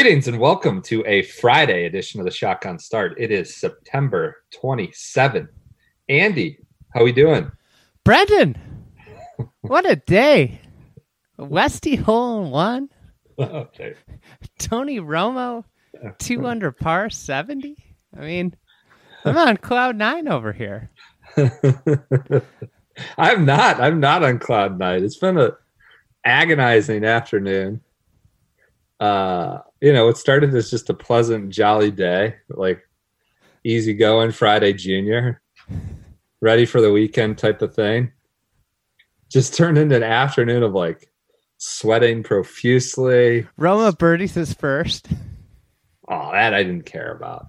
Greetings and welcome to a Friday edition of the Shotgun Start. It is September 27th. Andy, how are we doing? Brendan, what a day! Westy hole in one. Okay. Tony Romo, two under par, seventy. I mean, I'm on cloud nine over here. I'm not. I'm not on cloud nine. It's been a agonizing afternoon. Uh, you know, it started as just a pleasant, jolly day, like easy going Friday junior, ready for the weekend type of thing. Just turned into an afternoon of like sweating profusely. Romo birdies his first. Oh, that I didn't care about.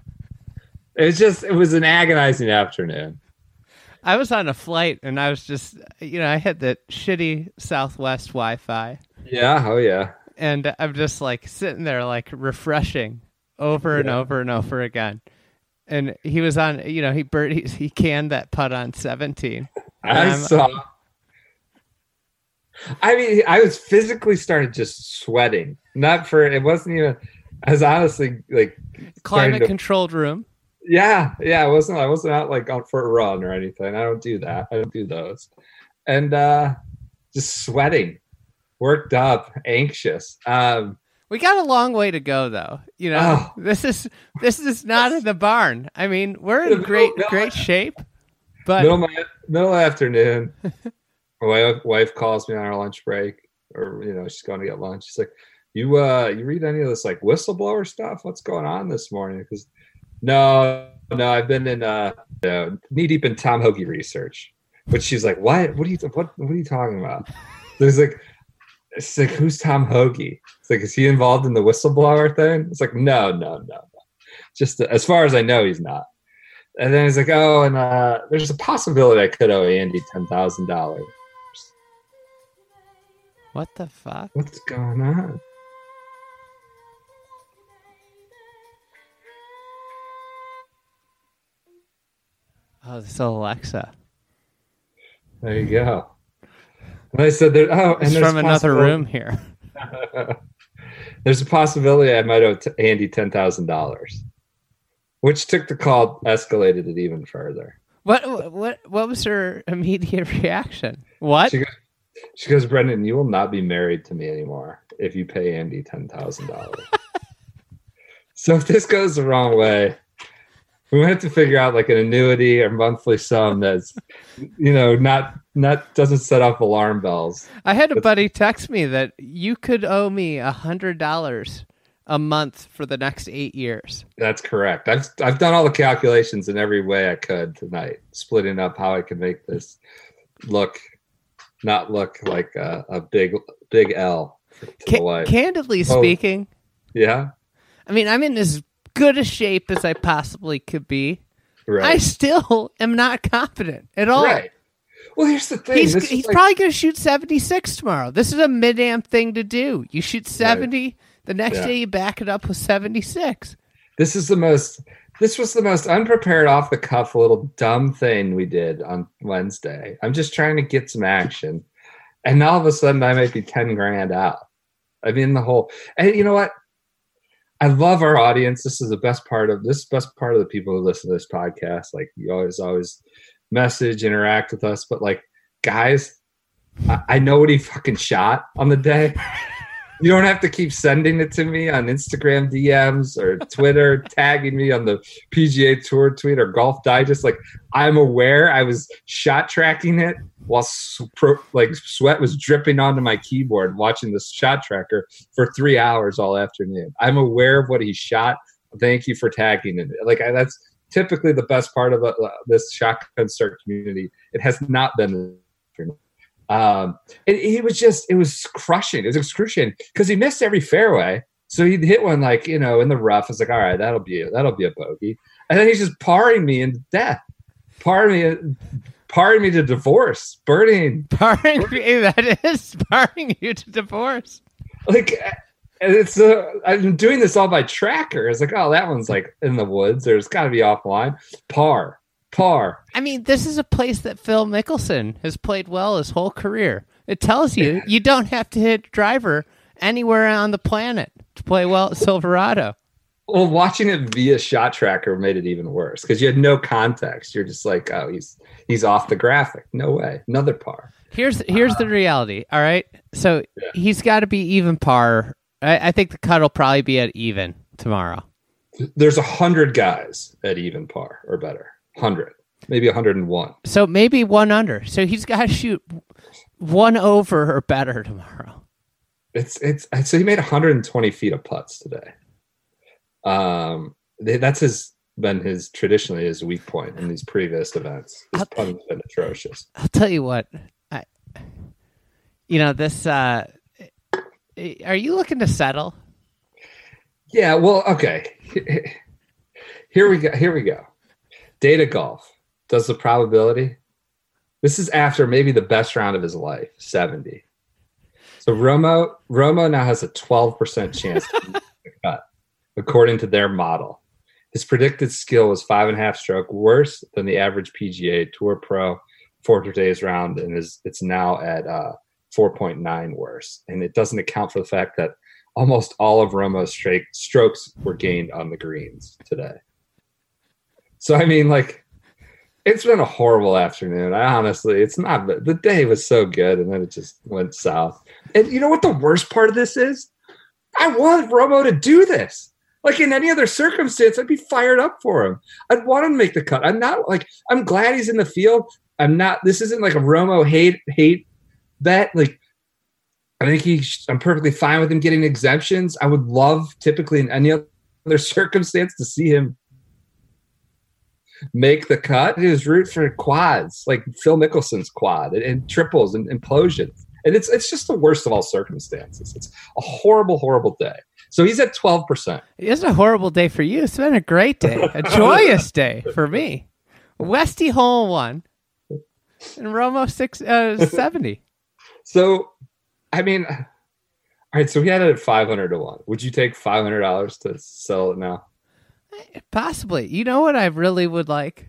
It was just it was an agonizing afternoon. I was on a flight and I was just, you know, I had the shitty Southwest Wi-Fi, Yeah, oh yeah. And I'm just like sitting there, like refreshing over and Yeah. over and over again. And he was on, you know, he he canned that putt on 17. I Um, saw. I mean, I was physically started just sweating. Not for it wasn't even. I was honestly like, Climate to- controlled room. yeah, yeah. I wasn't. I wasn't out like on for a run or anything. I don't do that. I don't do those. And uh just sweating, worked up, anxious. Um, We got a long way to go, though. You know, Oh. this is this is not in the barn. I mean, we're in great no. great shape, but middle middle afternoon. my wife, wife calls me on our lunch break, or you know, she's going to get lunch. She's like, "You uh, you read any of this like whistleblower stuff? What's going on this morning?" Because no, no, I've been in uh, you know, knee deep in Tom Hoge research. But she's like, "What? What are you? What? What are you talking about?" There's like, it's like, who's Tom Hoge? It's like, is he involved in the whistleblower thing? It's like, no, no, no, no. Just as far as I know, he's not. And then he's like, oh, and uh, there's a possibility I could owe Andy ten thousand dollars. what the fuck? What's going on? Oh, this Alexa. There you go. And I said, there, oh, and It's from another room here. there's a possibility I might owe t- Andy ten thousand dollars, which took the call escalated it even further. What what what was her immediate reaction? What? She goes, she goes, Brendan, you will not be married to me anymore if you pay Andy ten thousand dollars. so if this goes the wrong way, we might have to figure out like an annuity or monthly sum that's, you know, not not doesn't set off alarm bells. I had a buddy text me that you could owe me a hundred dollars a month for the next eight years. That's correct. I've I've done all the calculations in every way I could tonight, splitting up how I can make this look, not look like a, a big big L Ca- candidly Oh. speaking, yeah, I mean, I'm in as good a shape as I possibly could be. I still am not confident at all. right. Well, here's the thing. He's he's like- probably going to shoot 76 tomorrow. This is a mid am thing to do. You shoot 70, the next Yeah. day you back it up with 76. this is the most this was the most unprepared off the cuff little dumb thing we did on wednesday i'm just trying to get some action and all of a sudden i might be 10 grand out i mean the whole and you know what i love our audience this is the best part of this best part of the people who listen to this podcast like you always always message interact with us but like guys i, I know what he fucking shot on the day You don't have to keep sending it to me on Instagram DMs or Twitter, tagging me on the PGA Tour tweet or Golf Digest. Like I'm aware I was shot tracking it while pro, like sweat was dripping onto my keyboard watching this shot tracker for three hours all afternoon. I'm aware of what he shot. Thank you for tagging it. Like I, that's typically the best part of uh, this shotgun start community. It has not been. Um, it, it was just it was crushing. It was excruciating because he missed every fairway. So he'd hit one like you know in the rough. It's like all right, that'll be a, that'll be a bogey, and then he's just parring me into death, parring me, parring me to divorce, burning Barring you, that is barring you to divorce. like and it's uh, I'm doing this all by tracker. It's like, oh, that one's like in the woods. There's got to be offline. Par, par. I mean, this is a place that Phil Mickelson has played well his whole career. It tells you you don't have to hit driver anywhere on the planet to play well at Silverado. Well, watching it via shot tracker made it even worse because you had no context. You're just like, oh, he's he's off the graphic. No way, another par. Here's here's the reality. All right, so Yeah. he's got to be even par. I, I think the cut will probably be at even tomorrow. There's a hundred guys at even par or better. Hundred, maybe a hundred and one. So maybe one under. So he's got to shoot one over or better tomorrow. It's it's so he made 120 feet of putts today. Um, that's his been his traditionally his weak point in these previous events. His putting's been atrocious. I'll tell you what. I, you know this. uh Are you looking to settle? Yeah, well, okay. Here we go. Here we go. Data golf does the probability. This is after maybe the best round of his life, 70. So Romo Romo now has a 12% chance to cut, according to their model. His predicted skill was five and a half stroke worse than the average PGA Tour Pro for today's round, and is it's now at uh, 4.9 worse. And it doesn't account for the fact that almost all of Romo's strokes were gained on the greens today. So I mean, like, it's been a horrible afternoon. I honestly, it's not. The day was so good, and then it just went south. And you know what the worst part of this is? I want Romo to do this. Like in any other circumstance, I'd be fired up for him. I'd want him to make the cut. I'm not like I'm glad he's in the field. I'm not. This isn't like a Romo hate hate bet. Like I think he. sh- I'm perfectly fine with him getting exemptions. I would love, typically in any other circumstance, to see him make the cut. His root for quads, like Phil Mickelson's quad, and, and triples and implosions. And it's it's just the worst of all circumstances. It's a horrible, horrible day. So he's at twelve percent. It's a horrible day for you. It's been a great day, a joyous day for me. Westy hole one, and Romo six uh, seventy. So, I mean, all right. So we had it at five hundred to one. Would you take five hundred dollars to sell it now? Possibly. You know what I really would like?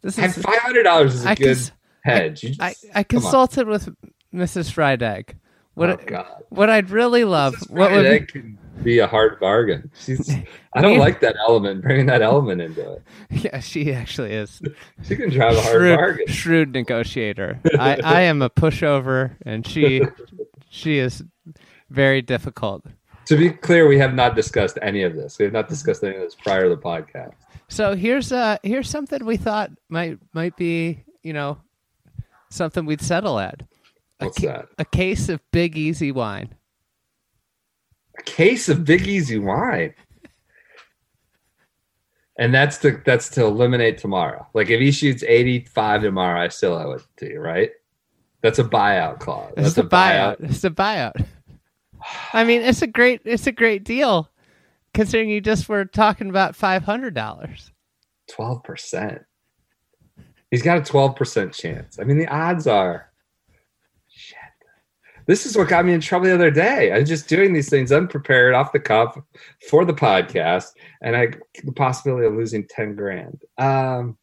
This And is five hundred dollars is a I good cons- hedge. Just- I, I consulted with Mrs. Friedag. What Oh God, what I'd really love what would Friday can be a hard bargain. She's. I don't mean- like that element. Bringing that element into it. yeah she actually is She can drive a hard shrewd, bargain. shrewd negotiator. I, I am a pushover and she she is very difficult. To be clear, we have not discussed any of this. We have not discussed any of this prior to the podcast. So here's uh here's something we thought might might be you know something we'd settle at. A, ca- that? a case of Big Easy wine. A case of Big Easy wine. And that's to that's to eliminate tomorrow. Like if he shoots 85 tomorrow, I still owe it to you, right? That's a buyout clause. It's That's a buyout. It's a buyout. I mean, it's a great it's a great deal, considering you just were talking about five hundred dollars. Twelve percent. He's got a twelve percent chance. I mean, the odds are. This is what got me in trouble the other day. I'm just doing these things unprepared, off the cuff, for the podcast, and I the possibility of losing ten grand. Um,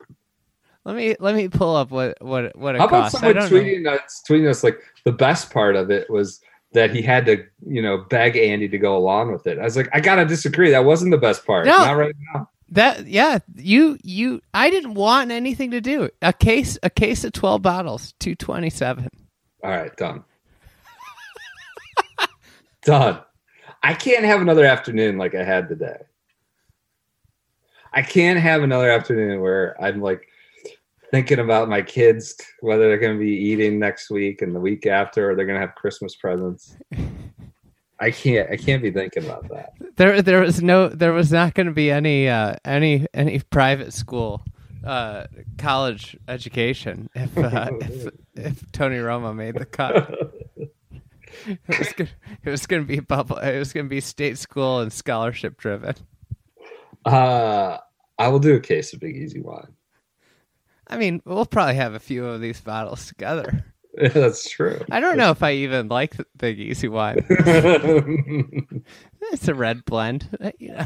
Let me let me pull up what what what it how about costs. Someone know. tweeting us? Tweeting us like the best part of it was that he had to, you know, beg Andy to go along with it. I was like, I gotta disagree. That wasn't the best part. No. Not right now. That yeah, you you I didn't want anything to do. A case a case of twelve bottles, two twenty seven. All right, done. Done. I can't have another afternoon like I had today. I can't have another afternoon where I'm like thinking about my kids, whether they're going to be eating next week and the week after, or they're going to have Christmas presents. I can't. I can't be thinking about that. There, there was no, there was not going to be any, uh, any, any private school, uh, college education if, uh, if, if Tony Romo made the cut. It was, gonna, it was going to be bubble. It was going to be state school and scholarship driven. Uh, I will do a case of Big Easy wine. I mean, we'll probably have a few of these bottles together. That's true. I don't know if I even like the Big Easy wine. It's a red blend. uh, You know.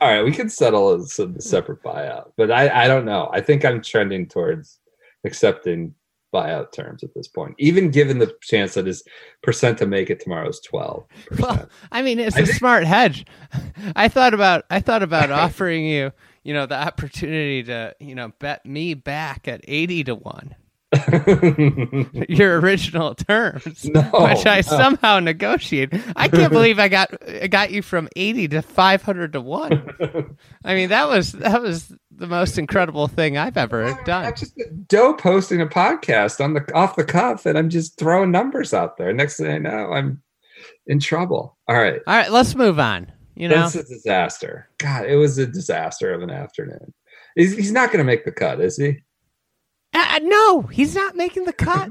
All right, we can settle a separate buyout, but I, I don't know. I think I'm trending towards accepting buyout terms at this point, even given the chance that his percent to make it tomorrow is 12. Well, I mean, it's I a think- smart hedge. I thought about I thought about offering you, you know, the opportunity to, you know, bet me back at eighty to one. Your original terms, No, which I no. somehow negotiated. I can't believe I got I got you from eighty to five hundred to one. I mean, that was that was the most incredible thing I've ever done. I'm just dope hosting a podcast on the off the cuff, and I'm just throwing numbers out there. Next thing I know, I'm in trouble. All right, All right, let's move on. You know, it's a disaster. God, it was a disaster of an afternoon. He's, he's not going to make the cut, is he? Uh, no, he's not making the cut.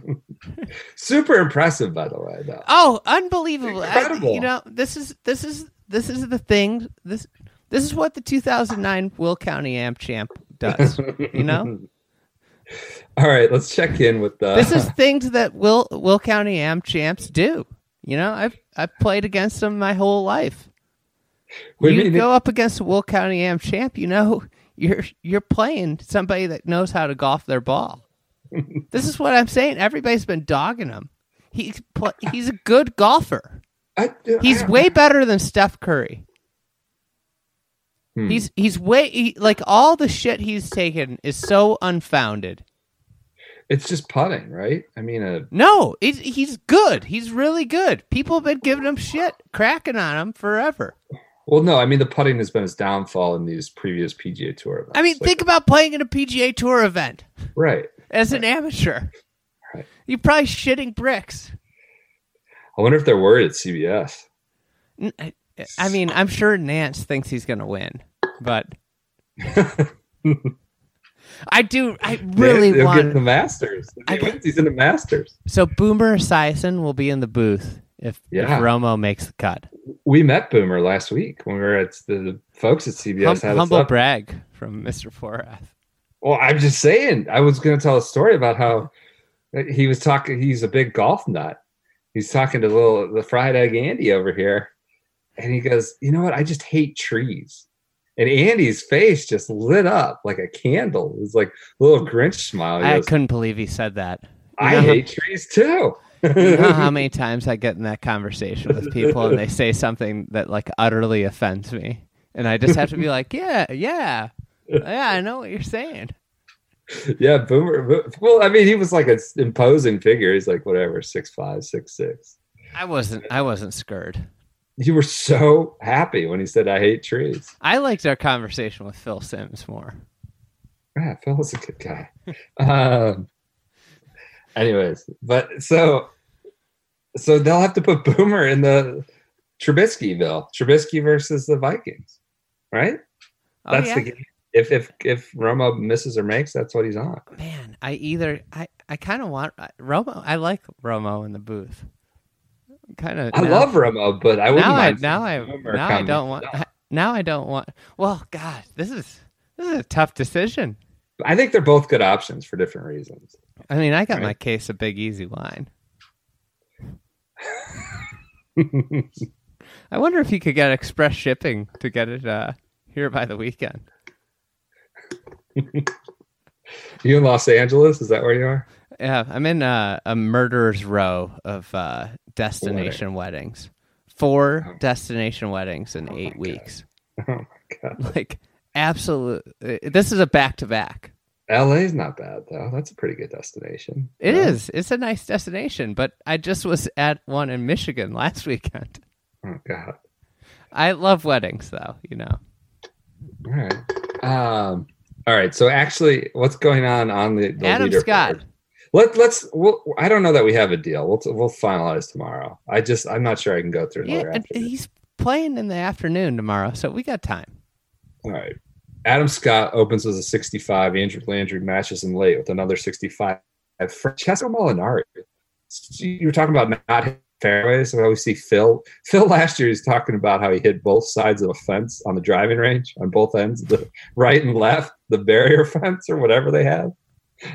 Super impressive, by the way, though. Oh, unbelievable! I- Incredible. you know, this is this is this is the thing. This this is what the 2009 Will County Amp Champ does. You know, All right, let's check in with the. this is things that Will Will County Amp Champs do. You know, I've I've played against them my whole life. We you go up against a Will County Amp Champ, you know, you're you're playing somebody that knows how to golf their ball. this is what I'm saying. Everybody's been dogging him. He's pl- he's a good golfer. I- He's I- way better than Steph Curry. Hmm. He's he's way he, like all the shit he's taken is so unfounded. It's just putting, right? I mean, uh, No, he's he's good. He's really good. People have been giving him shit, cracking on him forever. Well, no, I mean the putting has been his downfall in these previous PGA Tour events. I mean, Like, think about playing in a PGA Tour event right. as an amateur. Right. You're probably shitting bricks. I wonder if they're worried at CBS. I mean, I'm sure Nance thinks he's going to win, but I do. I really He'll want. get the Masters. If I he wins, he's in the Masters. So Boomer Esiason will be in the booth if, if Romo makes the cut. We met Boomer last week when we were at the, folks at CBS. Hum- humble brag from Mr. Porath. Well, I'm just saying. I was going to tell a story about how he was talking. He's a big golf nut. He's talking to little the fried egg Andy over here, and he goes, "You know what? I just hate trees." And Andy's face just lit up like a candle. It was like a little Grinch smile. He I goes, couldn't believe he said that. I know hate trees too. You know how many times I get in that conversation with people and they say something that like utterly offends me, and I just have to be like, yeah, yeah, yeah, I know what you're saying. yeah, Boomer. Well, I mean, he was like an imposing figure. He's like whatever, six five, six six. I wasn't. I wasn't scared. You were so happy when he said, "I hate trees." I liked our conversation with Phil Simms more. Yeah, Phil was a good guy. um, anyways, but so so they'll have to put Boomer in the Trubiskyville, Trubisky versus the Vikings, right? Oh, That's yeah? the game. If if if Romo misses or makes, that's what he's on. Man, I either I I kind of want I- Romo. I like Romo in the booth. Kind of. I love Romo, but I wouldn't now. I now I now I don't want. Now I don't want. Well, God, this is this is a tough decision. I think they're both good options for different reasons. I mean, I got Right. my case of big easy wine. I wonder if you could get express shipping to get it uh, here by the weekend. you in Los Angeles? Is that where you are? Yeah, I'm in uh, a murderer's row of uh, destination weddings. Four destination weddings in eight weeks. Oh my god, Like absolute. This is a back to back. LA's not bad though. That's a pretty good destination. It Yeah. is. It's a nice destination, but I just was at one in Michigan last weekend. Oh God. I love weddings, though. You know. All right. Um. All right. So actually, what's going on on the, the Adam? Scott. Let Let's. We'll, I don't know that we have a deal. We'll We'll finalize tomorrow. I just. I'm not sure I can go through Yeah, and he's playing in the afternoon tomorrow, so we got time. All right. Adam Scott opens as a 65. Andrew Landry matches him late with another 65. Francesco Molinari. You were talking about not fairways. I always see Phil. Phil last year he's talking about how he hit both sides of a fence on the driving range on both ends, the right and left, the barrier fence or whatever they have,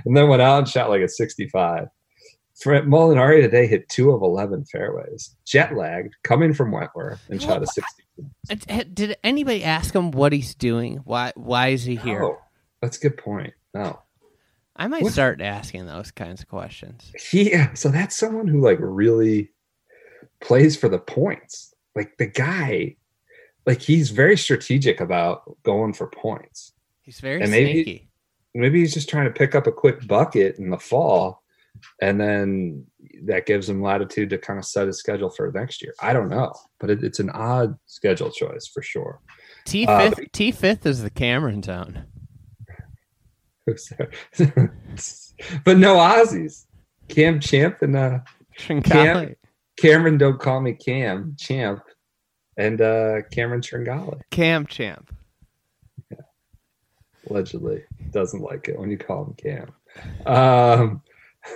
and then went out and shot like a 65. Fred Molinari today hit two of 11 fairways, jet lagged, coming from Wentworth, and shot a 60. Uh, Did anybody ask him what he's doing? Why? Why is he here? Oh, that's a good point. No. I might What- start asking those kinds of questions. Yeah. so that's someone who like really plays for the points like the guy like he's very strategic about going for points He's very And maybe- sneaky. maybe he's just trying to pick up a quick bucket in the fall and then that gives him latitude to kind of set his schedule for next year i don't know but it, it's an odd schedule choice for sure T Uh, fifth. T fifth is the Cameron Town. But no aussies cam champ and uh Tringale. cameron don't call me cam champ and uh cameron tringale Cam champ. allegedly doesn't like it when you call him Cam. Um,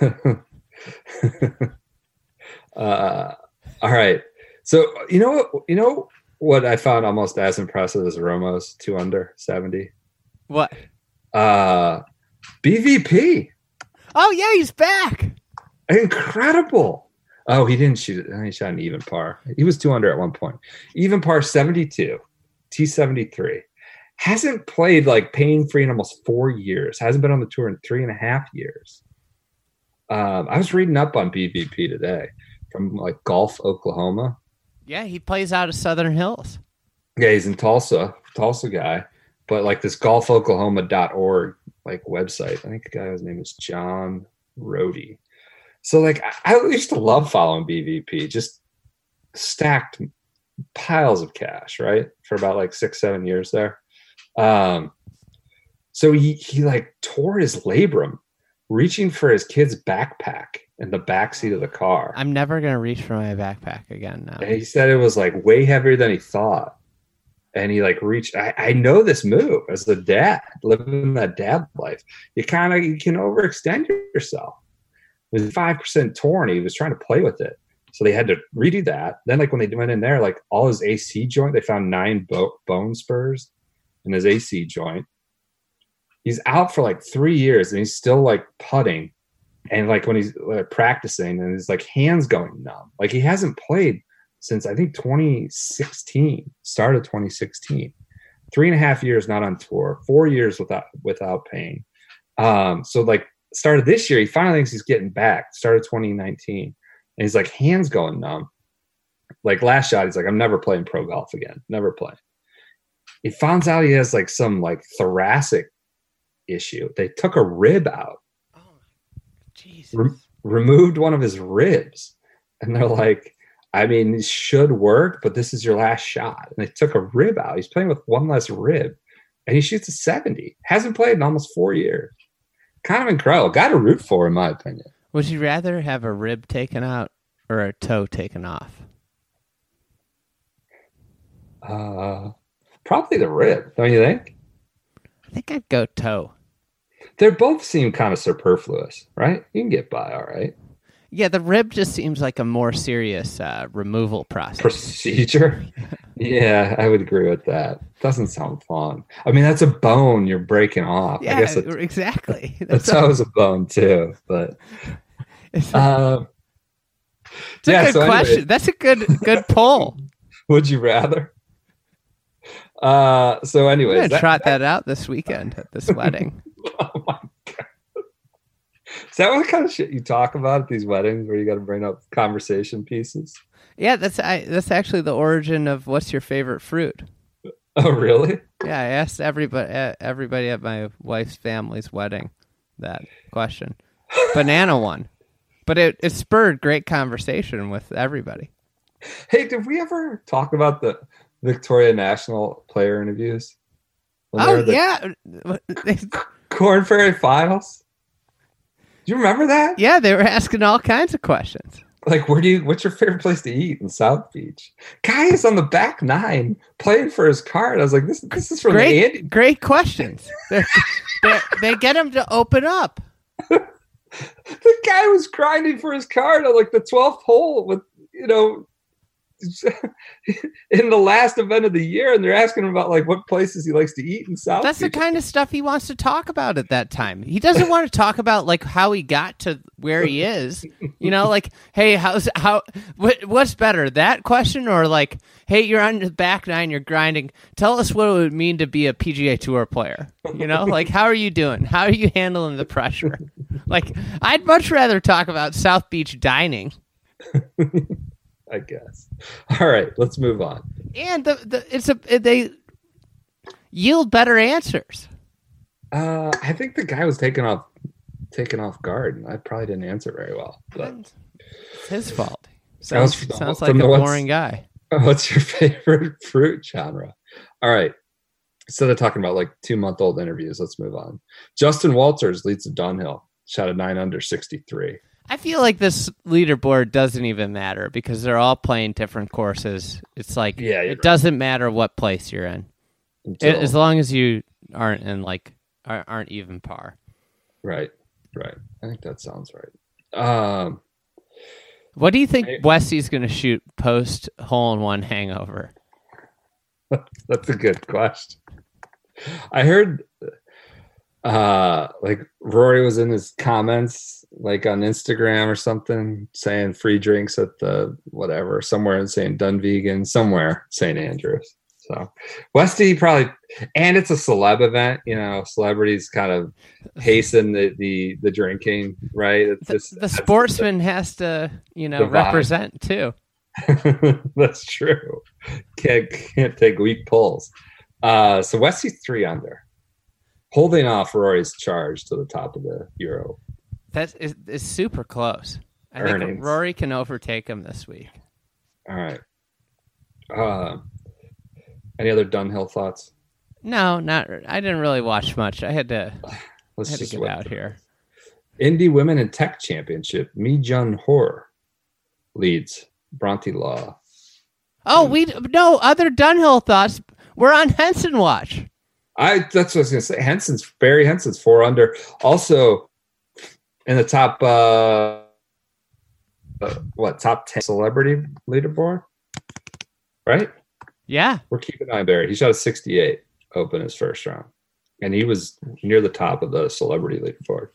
uh, all right. So you know what? You know what I found almost as impressive as Romo's two under seventy. What? Uh, BVP, Oh yeah, he's back. incredible. Oh, he didn't shoot it. He shot an even par. He was two under at one point. Even par seventy two, T seventy three. Hasn't played like pain free in almost four years. Hasn't been on the tour in three and a half years. Um, I was reading up on BVP today from like Golf, Oklahoma. Yeah, he plays out of Southern Hills. Yeah, he's in Tulsa, Tulsa guy, but like this golfoklahoma.org like website. I think the guy's name is John Rohde. So like I, I used to love following BVP, just stacked piles of cash, right? For about like six, seven years there. Um so he he like tore his labrum reaching for his kid's backpack in the back seat of the car. I'm never gonna reach for my backpack again now. And he said it was like way heavier than he thought. And he like reached. I, I know this move as a dad, living that dad life. You kind of you can overextend yourself. It was five percent torn. He was trying to play with it, so they had to redo that. Then like when they went in there, like all his AC joint, they found nine bo- bone spurs in his AC joint. He's out for like three years, and he's still like putting and like when he's uh, practicing and his like hands going numb. Like he hasn't played since i think 2016 start of 2016 three and a half years not on tour four years without without pain um so like started this year he finally thinks he's getting back started 2019 and he's like hands going numb. Like last shot he's like i'm never playing pro golf again never play he finds out he has like some like thoracic issue. They took a rib out. Oh, Jesus. Rem- removed one of his ribs. And they're like i mean it should work but this is your last shot. And they took a rib out. He's playing with one less rib and he shoots a 70 hasn't played in almost four years. Kind of incredible. Got to root for in my opinion. Would you rather have a rib taken out or a toe taken off? uh probably the rib. Don't you think? I think I'd go toe. They both seem kind of superfluous right you can get by all right Yeah, the rib just seems like a more serious uh, removal process. procedure yeah i would agree with that doesn't sound fun i mean that's a bone you're breaking off i yeah, guess it's, exactly. that's always a bone too but it's, it's a yeah, good so anyway- question. That's a good good poll. would you rather? Uh, so, I'm gonna that- trot that out this weekend at this wedding. Is that what kind of shit you talk about at these weddings, where you got to bring up conversation pieces? yeah, that's I, that's actually the origin of what's your favorite fruit. Oh, really? Yeah, I asked everybody everybody at my wife's family's wedding that question. Banana one, but it, it spurred great conversation with everybody. Hey, did we ever talk about the Victoria National player interviews? When Oh yeah, Corn Ferry Finals. Do you remember that? yeah. They were asking all kinds of questions. Like, where do you? What's your favorite place to eat in South Beach? Guy is on the back nine playing for his card. I was like, this, this is from the Great, Andy. great questions. They're, they're, they get him to open up. The guy was grinding for his card on like the twelfth hole with you know. in the last event of the year, and they're asking him about like what places he likes to eat in South That's the kind of stuff he wants to talk about at that time. He doesn't want to talk about like how he got to where he is. You know, like, hey, how's how what, what's better, that question or like, hey, you're on the back nine, you're grinding. Tell us what it would mean to be a PGA Tour player. You know, like how are you doing? How are you handling the pressure? Like, I'd much rather talk about South Beach dining. I guess. All right, let's move on. And the, the it's a they yield better answers. Uh, I think the guy was taken off taken off guard, and I probably didn't answer very well. But It's his fault. Was Sounds, sounds like a boring guy. what's your favorite fruit genre? All right. Instead of talking about like two month old interviews, let's move on. Justin Walters leads the Dunhill, shot a nine under 63. I feel like this leaderboard doesn't even matter because they're all playing different courses. It's like Yeah, it right. doesn't matter what place you're in, Until- as long as you aren't in like aren't even par. right, right. I think that sounds right. Um, What do you think I- Westy's going to shoot post hole in one hangover? That's a good question. I heard uh like Rory was in his comments like on Instagram or something saying free drinks at the whatever somewhere in St. Dunvegan, somewhere St. Andrews. So Westy probably and it's a celeb event, you know, celebrities kind of hasten the the, the drinking, right? It's The, just the sportsman has to, you know, represent too. That's true. Can't can't take weak pulls. Uh, so Westy's three under, holding off Rory's charge to the top of the Euro. That is, is super close. I Earnings. think Rory can overtake him this week. All right. Uh, any other Dunhill thoughts? No, not. I didn't really watch much. I had to, Let's I had to just get out through. here. Indy Women in Tech Championship. Mi Jung Hur leads Bronte Law. Oh, we no other Dunhill thoughts. We're on Henson watch. I that's what I was gonna say. Henson's Barry Henson's four under. Also in the top uh, uh what top ten celebrity leaderboard. Right? Yeah, We're keeping an eye on Barry. He shot a 68 open his first round. And he was near the top of the celebrity leaderboard.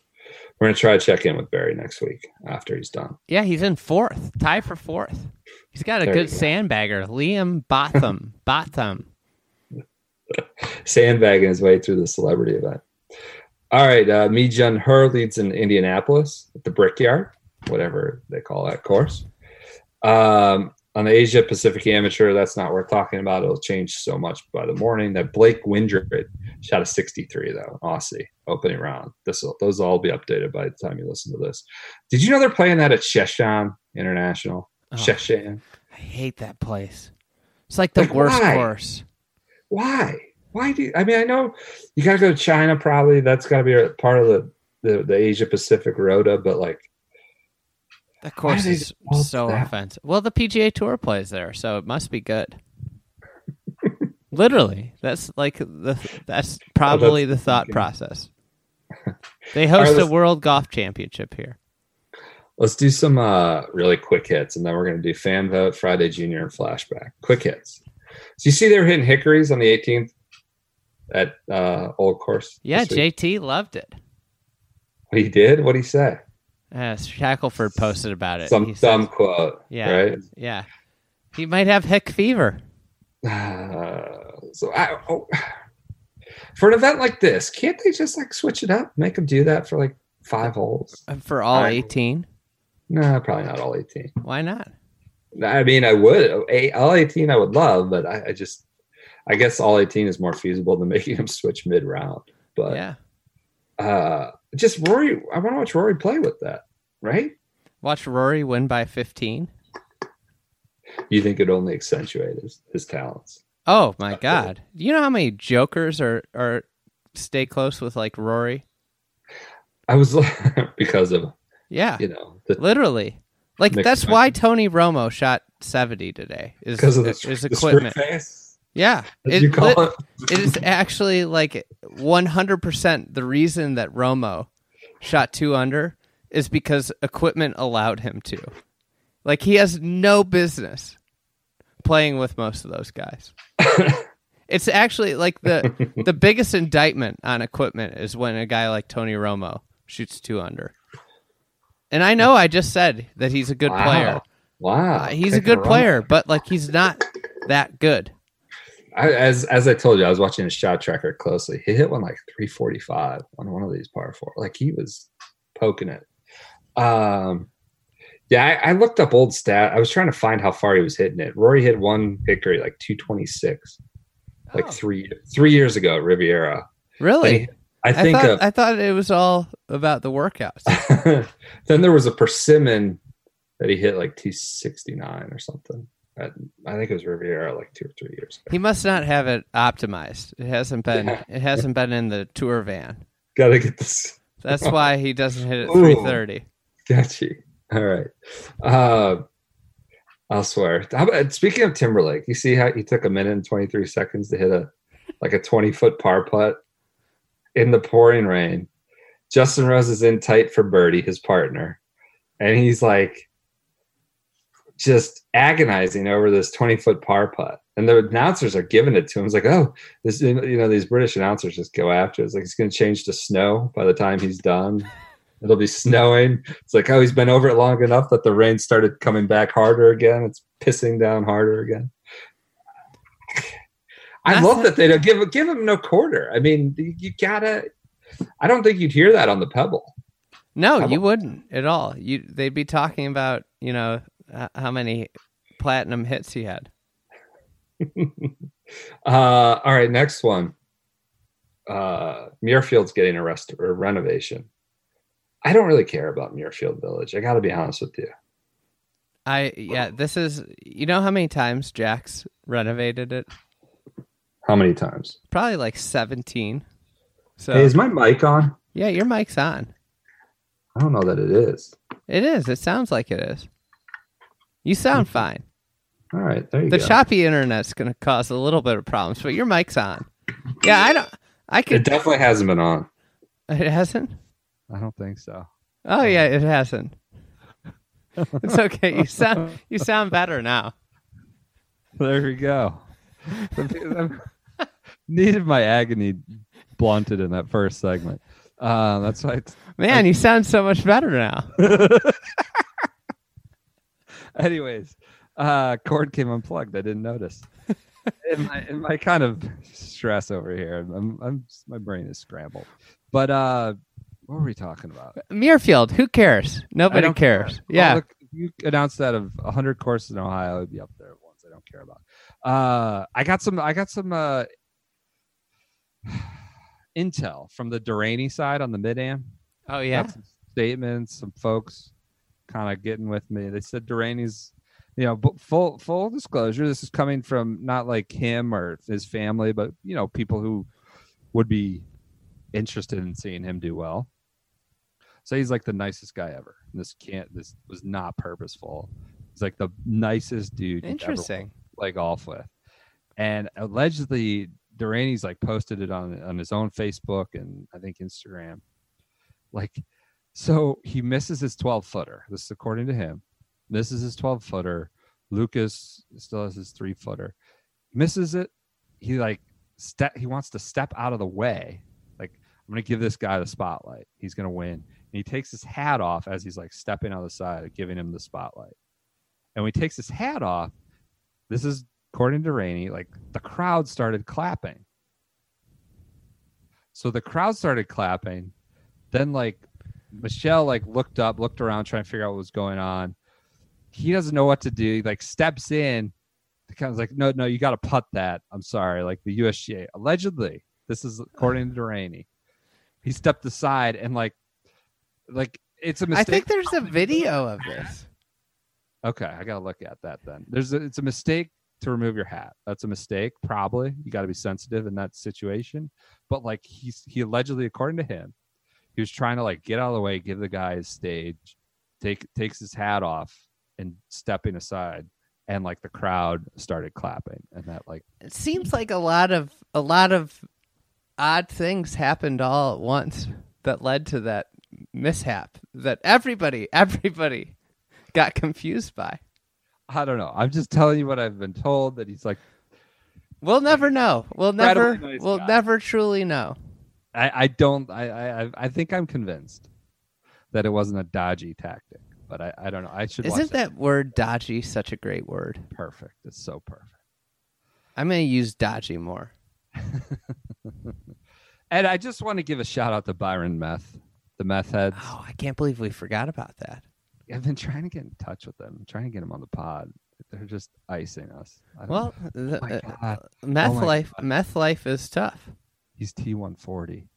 We're gonna try to check in with Barry next week after he's done. yeah, he's in fourth, tie for fourth. He's got a There good go. sandbagger, Liam Botham. Botham. Sandbagging his way through the celebrity event. All right, uh, Mi Jung Hur leads in Indianapolis at the Brickyard, whatever they call that course. Um, on the Asia Pacific Amateur, that's not worth talking about. It'll change so much by the morning. That Blake Windred shot a 63 though, Aussie opening round. This will those will all be updated by the time you listen to this. Did you know they're playing that at Sheshan International? Oh. Sheshan. I hate that place. It's like the Like, worst why? course. Why? Why do you, I mean I know you gotta go to China probably. That's gotta be a part of the the, the Asia Pacific rota, but like The course is so that? offensive. Well, the PGA Tour plays there, so it must be good. Literally, that's like the that's probably the thought thinking. process. They host let's- a World Golf Championship here. let's do some uh really quick hits and then we're gonna do fan vote, Friday Junior, and flashback. Quick hits. So you see they're hitting hickories on the 18th at uh old course. Yeah. JT loved it. He did? What'd he say? Uh, Shackelford posted about it. Some He dumb quote. Yeah. Right? Yeah, he might have hick fever. Uh, so I, oh, for an event like this, can't they just like switch it up, make them do that for like five holes? Uh, For all I- 18? No, probably not all eighteen. Why not? I mean, I would all eighteen. I would love, but I, I just, I guess all eighteen is more feasible than making him switch mid round. But yeah. uh, just Rory, I want to watch Rory play with that, right? Watch Rory win by 15. you think it only accentuate his, his talents? Oh my god! Do you know how many jokers are are stay close with like Rory? I was because of Yeah, you know the, literally. Like that's why Tony Romo shot seventy today. Is because of the, is equipment? Yeah, As you call lit- it. it is actually like one hundred percent the reason that Romo shot two under is because equipment allowed him to. Like he has no business playing with most of those guys. it's actually like the the biggest indictment on equipment is when a guy like Tony Romo shoots two under. And I know I just said that he's a good Wow. player. Wow, Uh, he's a good player, but like he's not that good. I, as as I told you, I was watching his shot tracker closely. He hit one like 345 on one of these par four. Like he was poking it. Um, yeah, I, I looked up old stat. I was trying to find how far he was hitting it. Rory hit one hickory like 226, like Oh. three three years ago at Riviera. Really? I I, think thought of, I thought it was all about the workouts. then there was a persimmon that he hit like 269 or something. I think it was Riviera like two or three years ago. he must not have it optimized. It hasn't been Yeah. it hasn't been in the tour van. Got to get this. That's why he doesn't hit it Ooh. 330. Gotcha. All right. Uh, I'll swear. How about, speaking of Timberlake, you see how he took a minute and 23 seconds to hit a like a 20 foot par putt in the pouring rain. Justin Rose is in tight for birdie, his partner, and he's like just agonizing over this 20 foot par putt. And the announcers are giving it to him. It's like, oh, this, you know, these British announcers just go after it. It's like it's going to change to snow by the time he's done. It'll be snowing. It's like, oh, he's been over it long enough that the rain started coming back harder again. It's pissing down harder again. I That's love that they don't give give him no quarter. I mean, you gotta. I don't think you'd hear that on the Pebble. No, How you wouldn't at all. You they'd be talking about, you know, how many platinum hits he had. uh, all right, next one. Uh, Muirfield's getting a rest or renovation. I don't really care about Muirfield Village. I got to be honest with you. I yeah, this is you know how many times Jack's renovated it? How many times? Probably like 17. So Hey, is my mic on? yeah, your mic's on. I don't know that it is. It is. It sounds like it is. You sound fine. All right, there you The go. choppy internet's going to cause a little bit of problems, but your mic's on. Yeah, I don't. I could. it definitely hasn't been on. It hasn't. I don't think so. Oh yeah, it hasn't. It's okay. You sound. You sound better now. There we go. Needed my agony blunted in that first segment. Uh, that's why. It's, Man, you sound so much better now. anyways, uh, cord came unplugged. I didn't notice. in, my, in my kind of stress over here, I'm, I'm my brain is scrambled. But uh, what were we talking about? Muirfield. Who cares? Nobody cares. care. Yeah. Well, look, if you announced that of 100 courses in Ohio, it'd be up there. Ones I don't care about. Uh, I got some. I got some uh, intel from the Deraney side on the mid am. oh yeah. Some statements. Some folks kind of getting with me. They said Deraney's. You know, full full disclosure, this is coming from not like him or his family, but you know, people who would be interested in seeing him do well. So he's like the nicest guy ever. This can't. This was not purposeful. He's like the nicest dude. Interesting. play golf with. And allegedly, Deraney's like posted it on on his own Facebook and I think Instagram. Like, so he misses his 12 footer. This is according to him. Misses his 12 footer. Lukas still has his three footer. Misses it. He like step. He wants to step out of the way. Like I'm gonna give this guy the spotlight. He's gonna win. And he takes his hat off as he's like stepping on the side, giving him the spotlight. And when he takes his hat off, this is according to Rainey, like the crowd started clapping. So the crowd started clapping. Then like Michel like looked up, looked around, trying to figure out what was going on. He doesn't know what to do. He like steps in. Kind of like, no, no, you got to putt that. I'm sorry. Like the USGA allegedly, this is according to Rainey. He stepped aside and like, like it's a mistake. I think there's a video of this. Okay, I gotta look at that then. There's a, it's a mistake to remove your hat. That's a mistake, probably. You got to be sensitive in that situation. But like he's he allegedly, according to him, he was trying to like get out of the way, give the guy his stage, take takes his hat off, and stepping aside, and like the crowd started clapping, and that like It seems like a lot of a lot of odd things happened all at once that led to that mishap that everybody everybody got confused by. I don't know. I'm just telling you what I've been told that he's like We'll never know. We'll never nice we'll guy. never truly know. I, I don't I, I I- think I'm convinced that it wasn't a dodgy tactic, but I, I don't know. I should Isn't that word dodgy such a great word? perfect. It's so perfect. I'm going to use dodgy more. And I just want to give a shout out to Byron Meth, the meth heads. Oh, I can't believe we forgot about that. I've been trying to get in touch with them, trying to get them on the pod. They're just icing us. Well, the, my uh, meth Oh life God. meth life is tough. He's T140,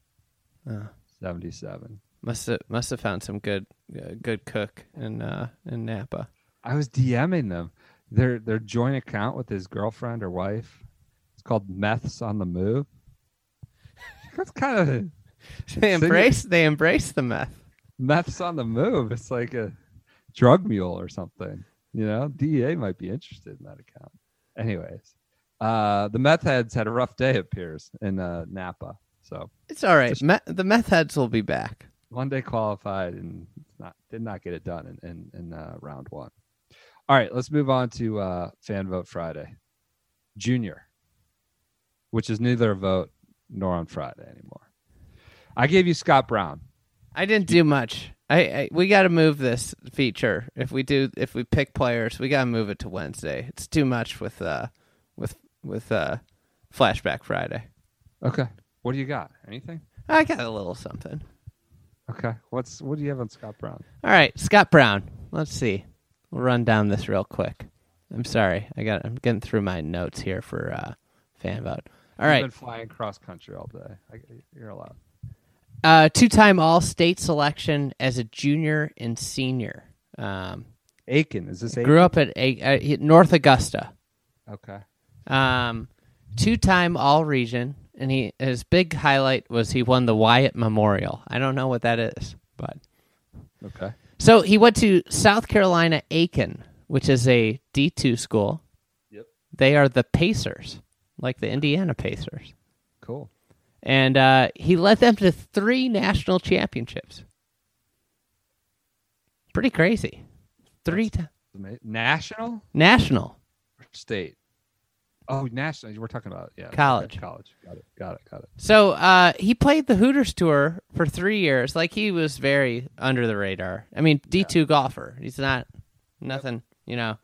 Uh, 77. must have must have found some good uh, good cook in uh, in Napa. I was DMing them. Their their joint account with his girlfriend or wife. It's called Meths on the Move. That's kind of They embrace they embrace the meth. Meths on the Move. It's like a drug mule or something. You know, DEA might be interested in that account. Anyways, uh, the meth heads had a rough day. It appears in uh, Napa. So It's all right. Me- the meth heads will be back. one day qualified and not did not get it done in in, in uh, round one. All right, let's move on to uh, fan vote Friday, Junior, which is neither a vote nor on Friday anymore. I gave you Scott Brown. I didn't do much. I, I we got to move this feature. If we do, if we pick players, we got to move it to Wednesday. It's too much with uh with with uh flashback Friday. Okay, what do you got? Anything? I got a little something. Okay, what's what do you have on Scott Brown? All right, Scott Brown. Let's see. We'll run down this real quick. I'm sorry. I got. I'm getting through my notes here for uh, fan vote. All You've right. been flying cross country all day. I, you're allowed. Uh, two-time All-State selection as a junior and senior. Um, Aiken is this Aiken? grew up at a, uh, North Augusta. Okay. Um, two-time All-Region, and he his big highlight was he won the Wyatt Memorial. I don't know what that is, but Okay. so he went to South Carolina Aiken, which is a D two school. Yep. They are the Pacers, like the Indiana Pacers, Cool. and uh, he led them to three national championships. Pretty crazy. Three times. National national. state? Oh, national. We're talking about yeah. College. College. Got it. Got it. Got it. So uh, he played the Hooters tour for three years. Like he was very under the radar. I mean, D two golfer. He's not nothing, you know.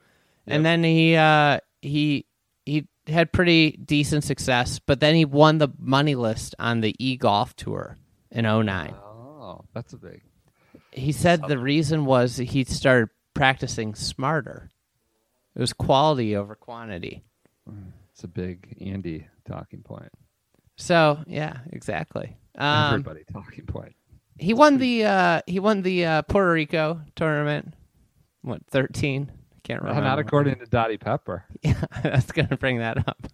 And then he uh, he he had pretty decent success, but then he won the money list on the e golf tour in 09. Oh, that's a big. He said the reason was he started practicing smarter. It was quality over quantity. It's a big Andy talking point. So yeah, exactly. Um, Everybody talking point. He won the uh, he won the uh, Puerto Rico tournament. What thirteen? I can't remember. not according to Dottie Pepper. Yeah, that's gonna bring that up.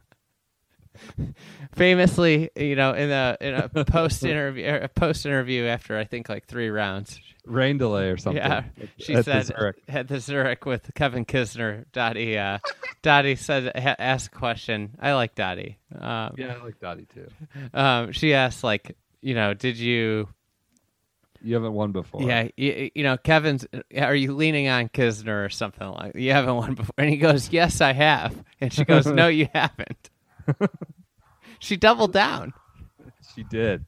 Famously, you know, in a in a post interview, a post interview after I think like three rounds, Rain delay or something. yeah, she at said Zurich. at the Zurich with Kevin Kisner. Dottie, uh, Dottie said ha- asked a question. I like Dottie. Um, Yeah, I like Dottie too. um, she asked like, you know, did you You haven't won before. Yeah, you, you know, Kevin's. Are you leaning on Kisner or something like? You haven't won before, and he goes, "Yes, I have," and she goes, "No, you haven't." she doubled down. she did.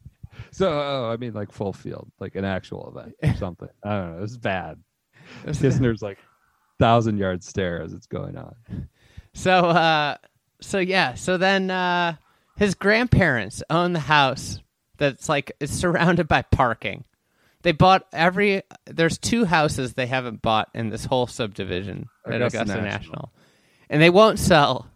So, oh, I mean, like full field, like an actual event or something. I don't know. It's bad. Kisner's like thousand yard stare as it's going on. So, uh, so yeah, so then uh, his grandparents own the house that's like it's surrounded by parking. They bought every. There's two houses they haven't bought in this whole subdivision at Augusta Augusta, National. National. and they won't sell.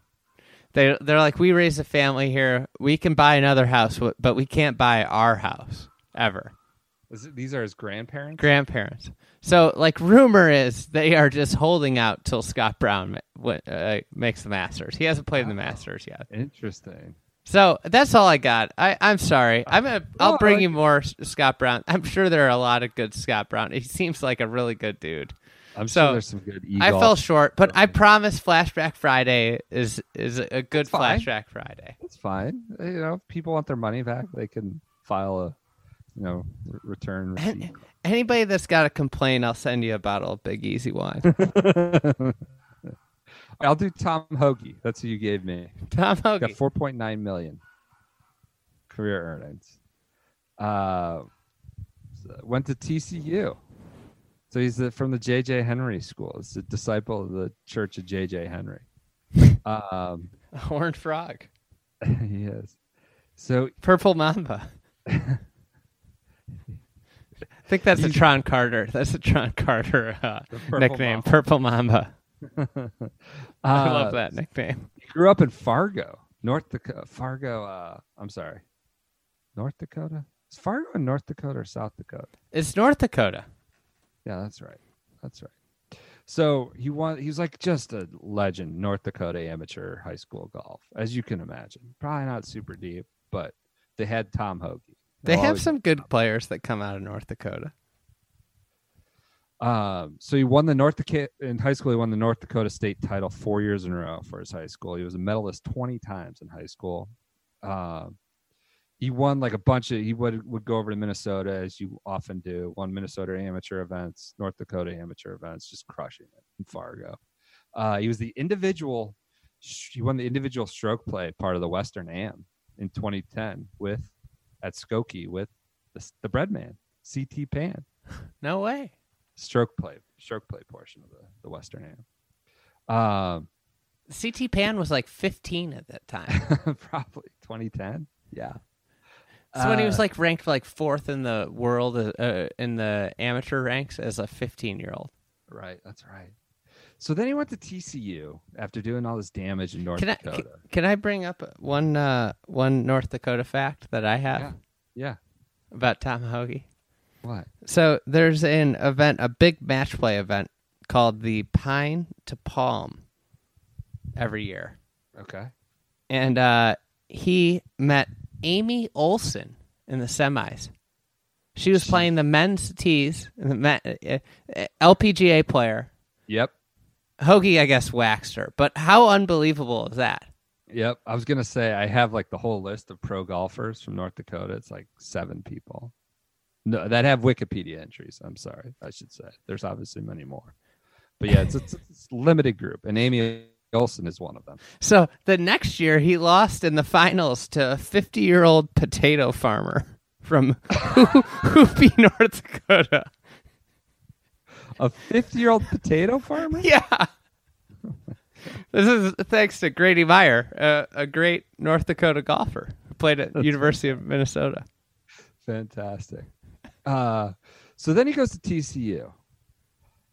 They they're like, we raise a family here. We can buy another house, but we can't buy our house ever. Is it, these are his grandparents. grandparents. So, like, rumor is they are just holding out till Scott Brown uh, makes the Masters. He hasn't played in the Masters yet. Interesting. So that's all I got. I, I'm sorry. I'm gonna. I'll bring you more Scott Brown. I'm sure there are a lot of good Scott Brown. He seems like a really good dude. I'm So, sure there's some good. I e-golf. fell short, but I promise Flashback Friday is is a good Flashback Friday. It's fine. You know, if people want their money back, they can file a, you know, r- return anybody that's got a complaint, I'll send you a bottle of Big Easy wine. I'll do Tom Hoge. That's who you gave me. Tom Got Hoge. 4.9 million career earnings. Uh, went to TCU. So he's the, from the J.J. Henry School. He's a disciple of the Church of J.J. Henry. Um, Horned frog. he is. So Purple Mamba. I think that's a Tron Carter. That's a Tron Carter uh, Purple nickname. Mamba. Purple Mamba. I uh, love that nickname. He grew up in Fargo, North Dakota. Fargo. Uh, I'm sorry, North Dakota. Is Fargo in North Dakota or South Dakota? It's North Dakota. Yeah, that's right. That's right. So he won. He was like just a legend, North Dakota amateur high school golf, as you can imagine. Probably not super deep, but they had Tom Hoge. They They'll have always- some good players that come out of North Dakota. Um, so he won the North Dakota in high school. He won the North Dakota state title four years in a row for his high school. He was a medalist twenty times in high school. Um, he won like a bunch of. He would would go over to Minnesota as you often do. Won Minnesota amateur events, North Dakota amateur events, just crushing it in Fargo. Uh, he was the individual. He won the individual stroke play part of the Western Am in 2010 with at Skokie with the, the Breadman CT Pan No way. stroke play stroke play portion of the, the Western Am. Um, CT Pan was like 15 at that time. probably 2010. Yeah. So when he was Uh, like ranked like fourth in the world uh, uh, in the amateur ranks as a 15 year old. right, that's right. So then he went to TCU after doing all this damage in North Can I Dakota. can, can I bring up one uh, one North Dakota fact that I have yeah. Yeah. about Tom Hoge? What? So there's an event, a big match play event called the Pine to Palm every year. Okay. And uh, he met Amy Olson in the semis. She was playing the men's tees, the ma- uh, uh, LPGA player. Yep. Hoge, I guess, waxed her. But how unbelievable is that? Yep. I was gonna say I have like the whole list of pro golfers from North Dakota. It's like seven people. No, that have Wikipedia entries. I'm sorry, I should say. There's obviously many more, but yeah, it's, it's, it's a limited group, and Amy Olson is one of them. So the next year, he lost in the finals to a 50 year old potato farmer from Hoople, North Dakota. A 50 year old potato farmer? Yeah. This is thanks to Grady Meyer, uh, a great North Dakota golfer who played at University of Minnesota. Fantastic. Uh, so then he goes to TCU.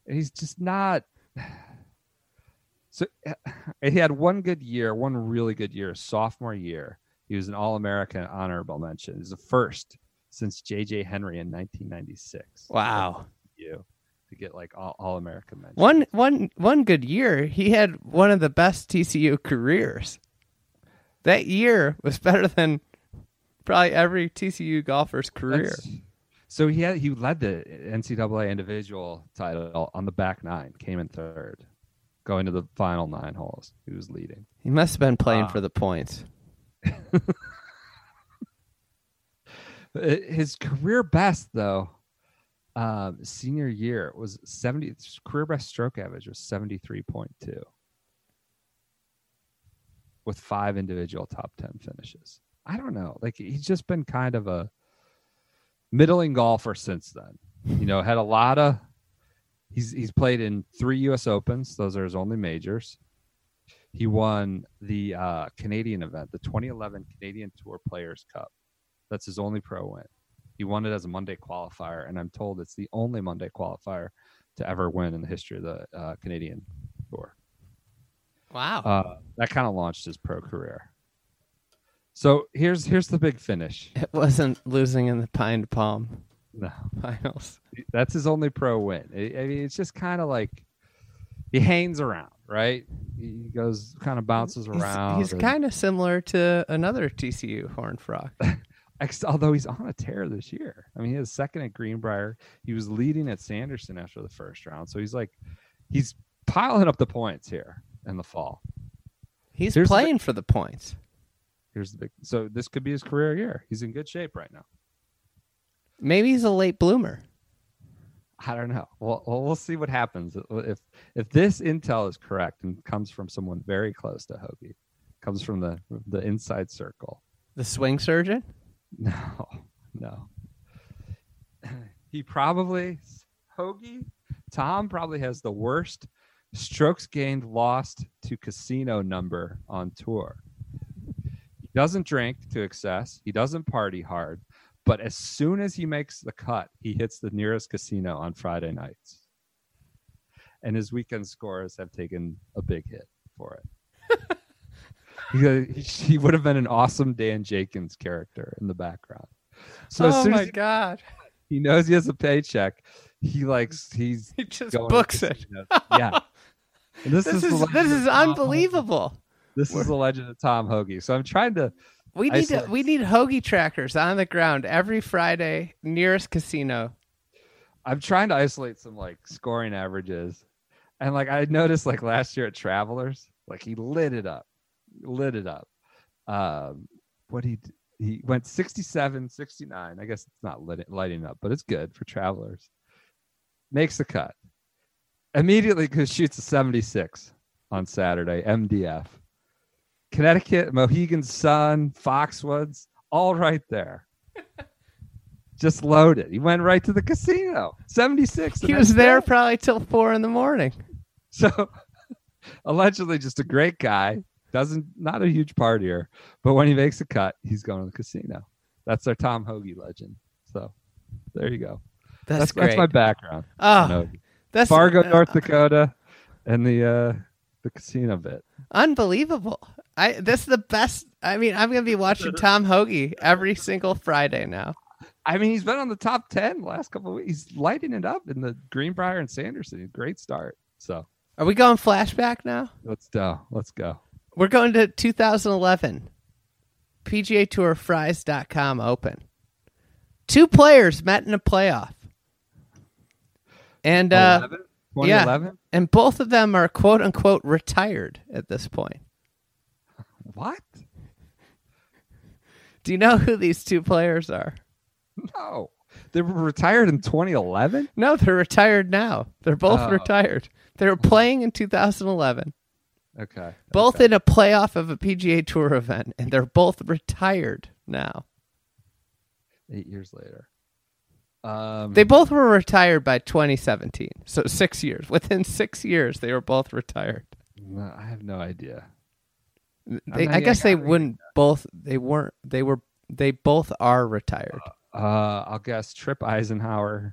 And he's just not. So uh, he had one good year, one really good year, sophomore year. He was an All American honorable mention. He's the first since J.J. Henry in 1996. Wow. You to get like all, all American mention. One one one good year, he had one of the best TCU careers. That year was better than probably every TCU golfer's career. That's- So he had he led the NCAA individual title on the back nine, came in third, going to the final nine holes. He was leading. He must have been playing Ah. for the points. Uh, His career best though, um, senior year was seventy. his Career best stroke average was seventy three point two, with five individual top ten finishes. I don't know. Like he's just been kind of a middling golfer since then. You know, had a lot of. He's he's played in three U.S. Opens. Those are his only majors. He won the uh, Canadian event, the 2011 Canadian Tour Players Cup. That's his only pro win. He won it as a Monday qualifier, and I'm told it's the only Monday qualifier to ever win in the history of the uh, Canadian Tour. Wow. Uh, that kind of launched his pro career. So here's here's the big finish. it wasn't losing in the pine palm. No, finals. that's his only pro win. I mean, it's just kind of like he hangs around, right? He goes, kind of mm-hmm. bounces around. he's and- kind of similar to another TCU Horn Frog. although he's on a tear this year. I mean, he was second at Greenbrier. He was leading at Sanderson after the first round. So he's like, he's piling up the points here in the fall. He's Here's the- playing for the points. Here's the big. So this could be his career year. He's in good shape right now. Maybe he's a late bloomer. I don't know. Well, well, see what happens if if this intel is correct and comes from someone very close to Hoge, comes from the the inside circle. The swing surgeon. No, no. He probably Hoge Tom probably has the worst strokes gained lost to casino number on tour. He doesn't drink to excess. He doesn't party hard. But as soon as he makes the cut, he hits the nearest casino on Friday nights. And his weekend scores have taken a big hit for it. he, he would have been an awesome Dan Jenkins character in the background. So oh my he, god! he knows he has a paycheck, he likes he's He just books it. Yeah. And this, This is, is this is unbelievable. This is the legend of Tom Hoge. So I'm trying to We need to, we need Hoge trackers on the ground every Friday nearest casino. I'm trying to isolate some like scoring averages. And like I noticed like last year at Travelers, like he lit it up. Lit it up. Um what he he went 67, 69. I guess it's not lit lighting up, but it's good for Travelers. Makes the cut. Immediately cuz shoots a 76 on Saturday, MDF. Connecticut, Mohegan Sun, Foxwoods, all right there. Just loaded. He went right to the casino. 76. the He was there day. probably till four in the morning. So allegedly just a great guy. Doesn't not a huge partier, but when he makes a cut, he's going to the casino. That's our Tom Hoge legend. So there you go. That's, That's great. that's my background. oh, that's Fargo, uh, North Dakota, and the uh the casino bit. Unbelievable. I this is the best. I mean, I'm gonna be watching Tom Hoge every single Friday now. I mean, he's been on the top ten the last couple of weeks. He's lighting it up in the Greenbrier and Sanderson. Great start. So Are we going flashback now? let's go. Let's go. We're going to 2011. PGA Tour Frys.com Open. Two players met in a playoff. And uh, 11? 2011? and both of them are quote unquote retired at this point. What? Do you know who these two players are? No. They were retired in 2011? No, they're retired now. They're both Oh. retired. They were playing in 2011, Okay. both okay. in a playoff of a PGA Tour event, and they're both retired now. eight years later. Um, They both were retired by 2017, so six years. Within six years, they were both retired. no, I have no idea. They, I guess they wouldn't both. They weren't. They were. They both are retired. Uh, I'll guess Trip Isenhour,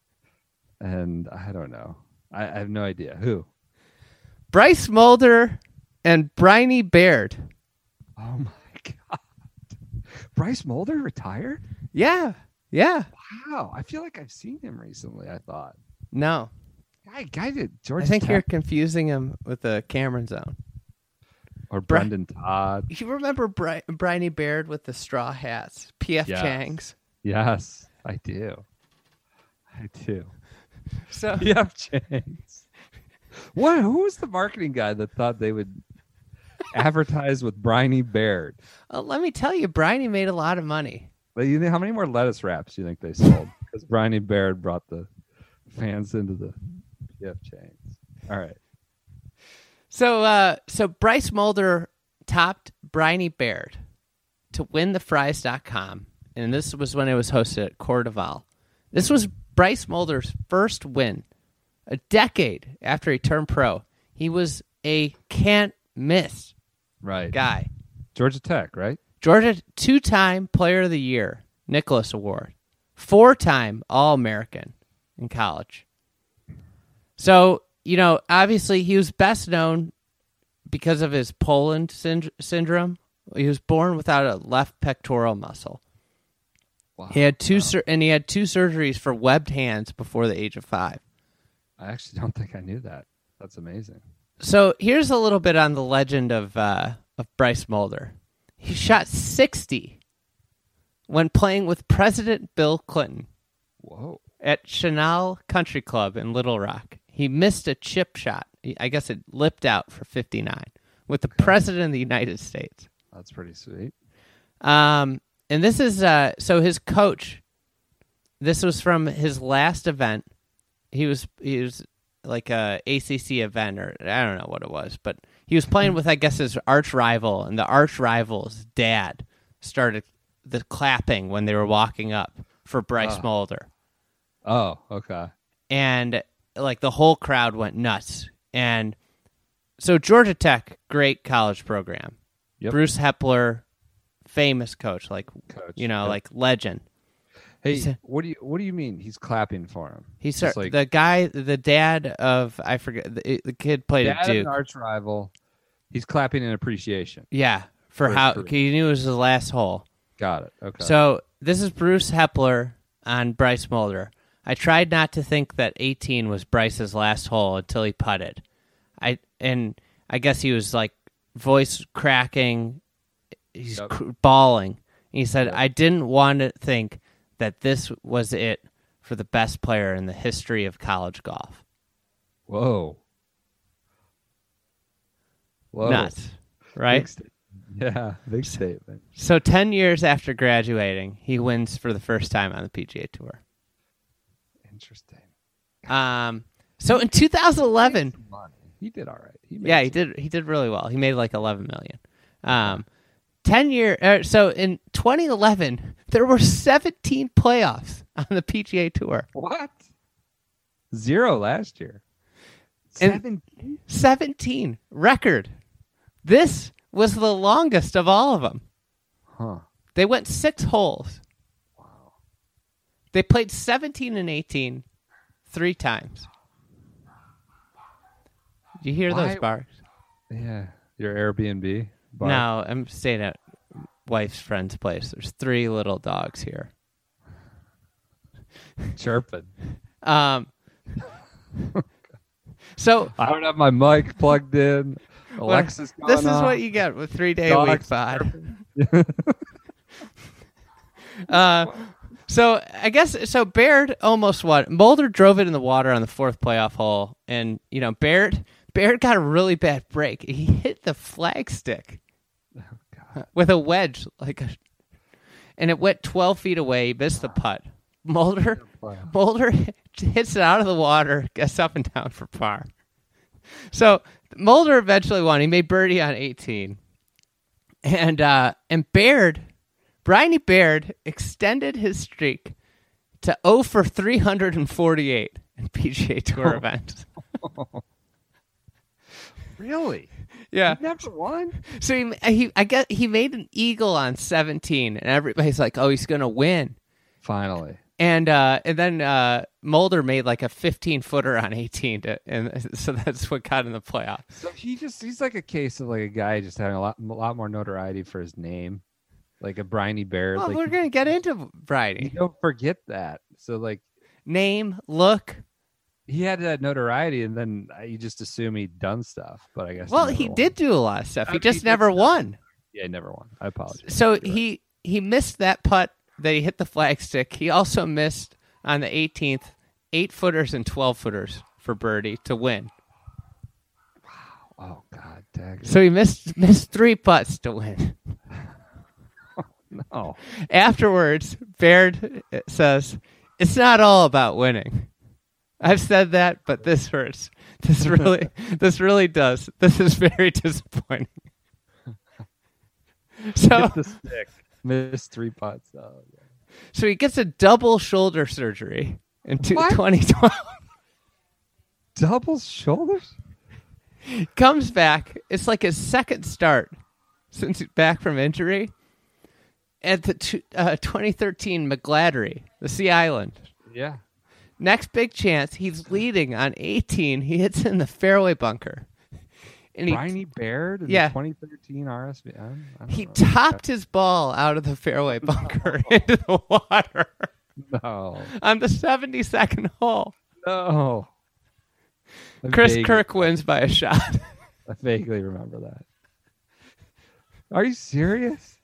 and I don't know. I, I have no idea who. Bryce Molder and Briny Baird. Oh my god, Bryce Molder retired? Yeah, yeah. Wow, I feel like I've seen him recently. I thought. No, Guy, guy did George I think you're confusing him with the Cameron Zone. or Brendon Todd. You remember Bri- Briny Baird with the straw hats, PF Yes. Chang's. Yes, I do. I do. So Yeah, James. What? Who was the marketing guy that thought they would advertise with Briny Baird? uh, let me tell you, Briny made a lot of money. But you know, how many more lettuce wraps do you think they sold? Because Briny Baird brought the fans into the PF Chang's. All right. So, uh, so Bryce Molder topped Briny Baird to win the Frys.com, and this was when it was hosted at CordeValle. This was Bryce Molder's first win, a decade after he turned pro. He was a can't miss Right. guy. Georgia Tech, right? Georgia two-time Player of the Year, Nicklaus Award, four-time All-American in college. So you know, obviously, he was best known because of his Poland synd- syndrome. He was born without a left pectoral muscle, Wow. He had two sur- and he had two surgeries for webbed hands before the age of five. I actually don't think I knew that. That's amazing. So here's a little bit on the legend of uh, of Bryce Molder. He shot 60 when playing with President Bill Clinton Whoa. at Chenal Country Club in Little Rock. He missed a chip shot. I guess it lipped out for 59 with the President of the United States. That's pretty sweet. Um, and this is uh, so his coach. This was from his last event. He was he was like a ACC event or I don't know what it was, but he was playing with I guess his arch rival, and the arch rival's dad started the clapping when they were walking up for Bryce Ah. Molder, Oh, okay. and like the whole crowd went nuts. And so Georgia Tech, great college program. Yep. Bruce Heppler, famous coach, like Coach. you know, Yep. like legend. Hey, He's what do you what do you mean? He's clapping for him. He's like the guy, the dad of I forget the, the kid played dad at Duke. an arch rival. He's clapping in appreciation. yeah, for For how he knew it was his last hole. Got it. Okay. So this is Bruce Heppler on Bryce Molder. I tried not to think that 18 was Bryce's last hole until he putted. I and I guess he was like voice cracking. He's Yep. cr- bawling. He said, Yep. "I didn't want to think that this was it for the best player in the history of college golf." Whoa. Whoa. Nuts, right? Big yeah, big statement. So 10 years after graduating, he wins for the first time on the PGA Tour. Interesting. Um, so in 2011, Money. He did all right. He made yeah, he did he did really well. He made like 11 million. Um, 10 year uh, so in 2011, there were 17 playoffs on the PGA Tour. What? Zero last year. And- Seven. 17 record. This was the longest of all of them. Huh. They went 6 holes. Wow. They played 17 and 18 three times. Do you hear Why- those bars? Yeah. Your Airbnb. bar? No, I'm staying at wife's friend's place. There's three little dogs here. Chirping. Um, so I don't have my mic plugged in. Alexa's going this is off. what you get with three day a week Dogs pod. uh, so I guess so. Baird almost what Molder drove it in the water on the fourth playoff hole, and you know Baird Baird got a really bad break. He hit the flagstick with a wedge, like a, and it went twelve feet away. He missed the putt. Molder Molder hits it out of the water, gets up and down for par. So Molder eventually won. He made birdie on 18, and uh, and Baird, Briny Baird extended his streak to 0 for 348 in PGA Tour events. Really? Yeah. He never won? So he, he I guess he made an eagle on 17, and everybody's like, "Oh, he's gonna win." Finally. And uh, and then uh, Molder made like a 15 footer on 18, to, and so that's what got in the playoff. So he just he's like a case of like a guy just having a lot a lot more notoriety for his name. Like a Briny Bear. Well, like we're gonna get into Bridie. don't forget that. So like Name, look. he had that notoriety and then you just assume he'd done stuff. But I guess Well, never he did do a lot of stuff. I He mean, just he never stuff. won. Yeah, he never won. I apologize. So he he missed that putt that he hit the flagstick. He also missed on the 18th eight footers and 12 footers for birdie to win. Wow. Oh god, dang. So he missed missed three putts to win. No. Afterwards, Baird uh, says, "It's not all about winning." I've said that, but this hurts. This really, this really does. This is very disappointing. So, the stick. Missed three putts. Oh, yeah. So he gets a double shoulder surgery in two- 2012. Double shoulders? Comes back. It's like his second start since he's back from injury. At the t- uh, 2013 McGladrey, the Sea Island. Yeah. Next big chance, he's leading on 18. He hits in the fairway bunker. And he Briny Baird in Yeah. the 2013 RSV. I don't- he know. topped his ball out of the fairway bunker into the water No, on the 72nd hole. no. I Chris vaguely- Kirk wins by a shot. I vaguely remember that. Are you serious?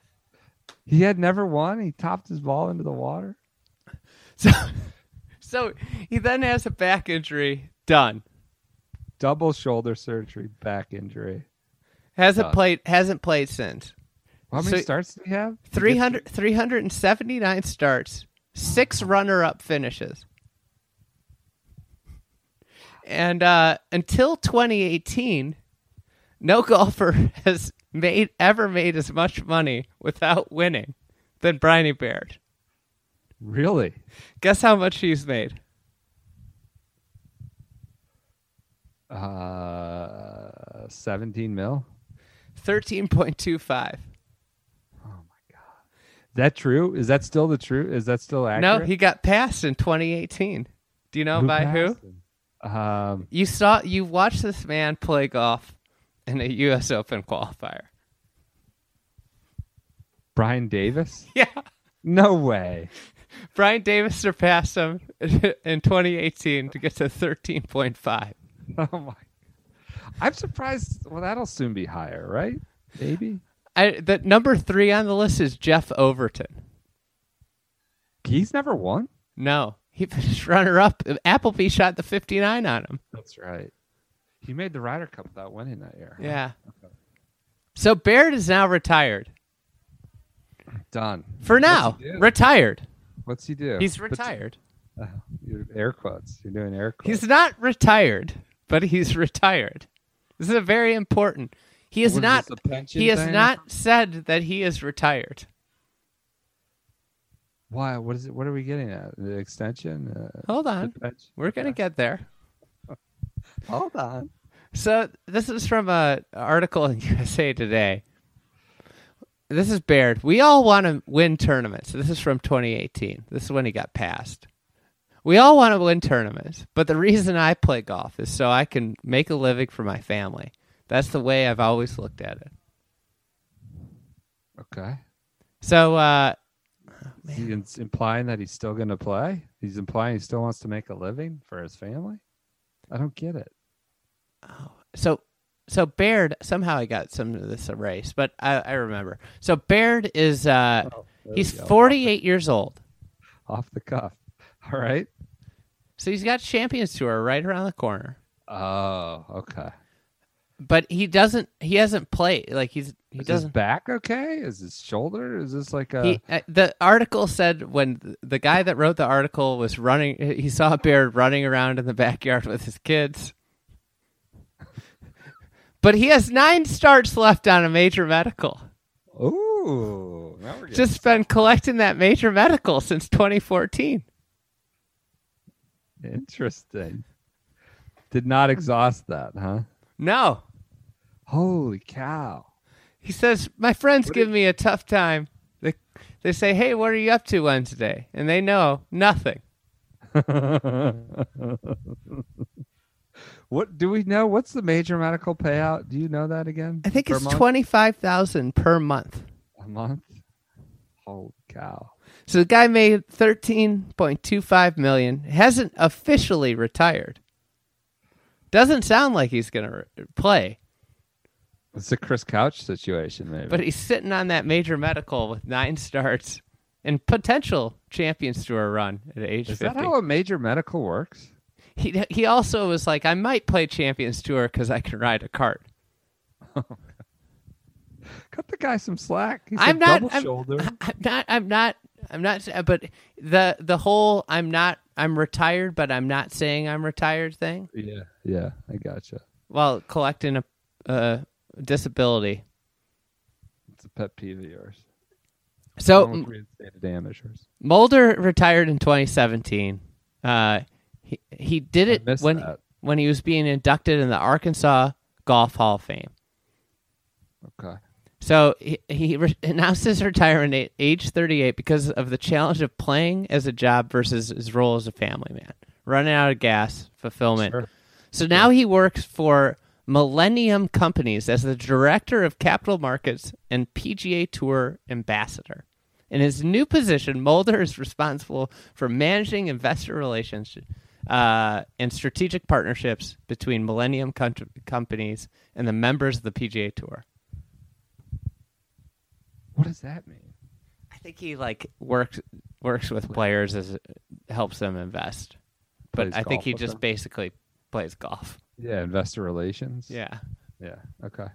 He had never won. He topped his ball into the water. So, so he then has a back injury. Done. Double shoulder surgery, back injury. Hasn't Done. played. Hasn't played since. How many So- starts did he have? Did he get 300, 379 starts, six runner-up finishes, and uh, until 2018, no golfer has made ever made as much money without winning than Briny Baird. Really? Guess how much he's made? Uh, 17 mil. Thirteen point two five. Oh my Is that true? Is that still the true? Is that still accurate? No, he got passed in 2018. Do you know by who? Um, You saw you watched this man play golf in a U.S. Open qualifier. Brian Davis? Yeah, No way. Brian Davis surpassed him in 2018 to get to 13.5. Oh my. I'm surprised. Well, that'll soon be higher, right? Maybe. I, the number three on the list is Jeff Overton. He's never won. No, he finished runner up. Appleby shot the 59 on him. That's right. He made the Ryder Cup without winning that year. Yeah. So Baird is now retired. Done. For now, do? retired. What's he do? He's retired. uh, you're air quotes. You're doing air quotes. He's not retired, but he's retired. This is a very important. He is What not. He has not said that he is retired. Why? What is it? What are we getting at? The extension? Uh, Hold on, we're gonna get there. Hold on. So this is from a article in USA Today. This is Baird. We all want to win tournaments. This is from 2018. This is when he got passed. We all want to win tournaments, but the reason I play golf is so I can make a living for my family. That's the way I've always looked at it. Okay. So uh, Is he ins- implying that he's still going to play? He's implying he still wants to make a living for his family? I don't get it. Oh, so so Baird somehow I got some of this erased, but I, I remember. So Baird is uh, he's 48 years old. Off the cuff. All right. So he's got Champions Tour right around the corner. Oh, okay. but he doesn't he hasn't played like he's he Is his doesn't back okay? Is his shoulder? Is this like a? he uh, the article said when the guy that wrote the article was running he saw a bear running around in the backyard with his kids but he has nine starts left on a major medical Ooh, now we're just been collecting that major medical since 2014 interesting. Did not exhaust that, huh? no Holy cow! he says my friends give me a tough time they they say hey what are you up to Wednesday and they know nothing what do we know? What's the major medical payout? Do you know that again? I think Per it's month? twenty five thousand per month. a month. Holy cow! So the guy made thirteen point two five million. Hasn't officially retired. Doesn't sound like he's gonna re- play, It's a Chris Couch situation, maybe. but he's sitting on that major medical with nine starts and potential Champions Tour run at age is fifty. that how a major medical works? he he also was like, I might play Champions Tour because I can ride a cart. Cut the guy some slack. He's I'm a not. double I'm, shoulder. I'm not. I'm not. I'm not. But the the whole I'm not. I'm retired, but I'm not saying I'm retired thing. Yeah, yeah, I gotcha. Well, collecting a, a disability. It's a pet peeve of yours. So amateurs. Molder retired in 2017. Uh, he he did it when that. when he was being inducted in the Arkansas Golf Hall of Fame. Okay. So he, he re- announced his retirement at age 38 because of the challenge of playing as a job versus his role as a family man, running out of gas, fulfillment. Sure. So now he works for Millennium Companies as the Director of Capital Markets and PGA Tour Ambassador. In his new position, Molder is responsible for managing investor relations uh, and strategic partnerships between Millennium com- companies and the members of the PGA Tour. What does that mean? I think he like works works with players as helps them invest, but Plays I think he just them? basically plays golf. Yeah, investor relations. Yeah. Yeah. Okay.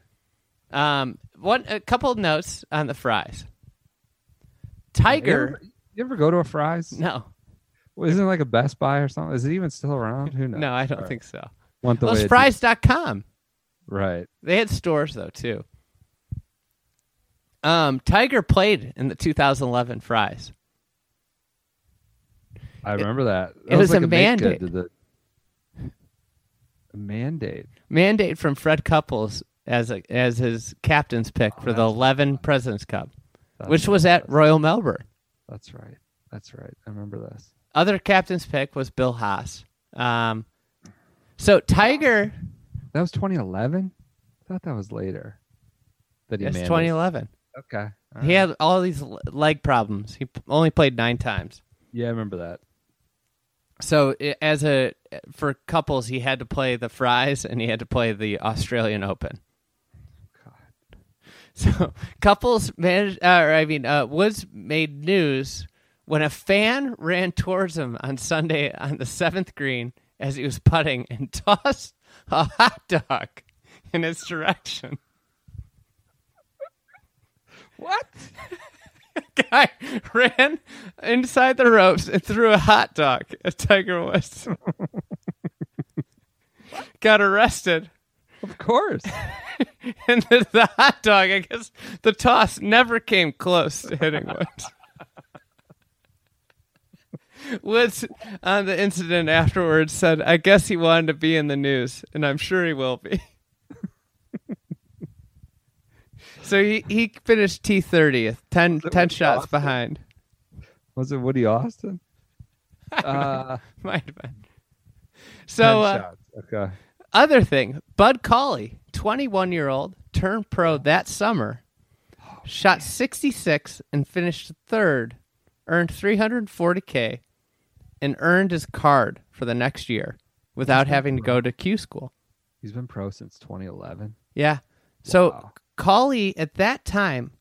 Um. One. A couple of notes on the fries. You Tiger. ever, you ever go to a fries? No. Well, Isn't it like a Best Buy or something? Is it even still around? Who knows? No, I don't right. think so. Want the Well, it's Frys.com. Right. They had stores though too. Um, Tiger played in the 2011 Frys. I remember that. it That was like a good mandate. the- a mandate. Mandate from Fred Couples as a as his captain's pick for the 11 Presidents Cup, That's which right. was at Royal Melbourne. That's right. That's right. I remember this. Other captain's pick was Bill Haas. Um, so Tiger, That was 2011. I thought that was later. That he it's mandated. 2011. Okay. All He right. had all these leg problems. He only played nine times. Yeah, I remember that. So as a for couples, he had to play the Frys and he had to play the Australian Open. God. So couples managed, uh, or I mean, uh, Woods made news when a fan ran towards him on Sunday on the seventh green as he was putting and tossed a hot dog in his direction. What? Guy ran inside the ropes and threw a hot dog at Tiger Woods. Got arrested. Of course. and the, the hot dog, I guess the toss never came close to hitting Woods. Woods, on the incident afterwards, said, I guess he wanted to be in the news, and I'm sure he will be. So he, he finished T30th, 10, 10 shots Austin? behind. Was it Woody Austin? Uh, Might have been. So, uh. Okay. other thing, Bud Cauley, 21 year old, turned pro that summer, shot 66 and finished third, earned 340k, and earned his card for the next year without having to go to Q school. He's been pro since 2011. Yeah. So Wow. Cauley at that time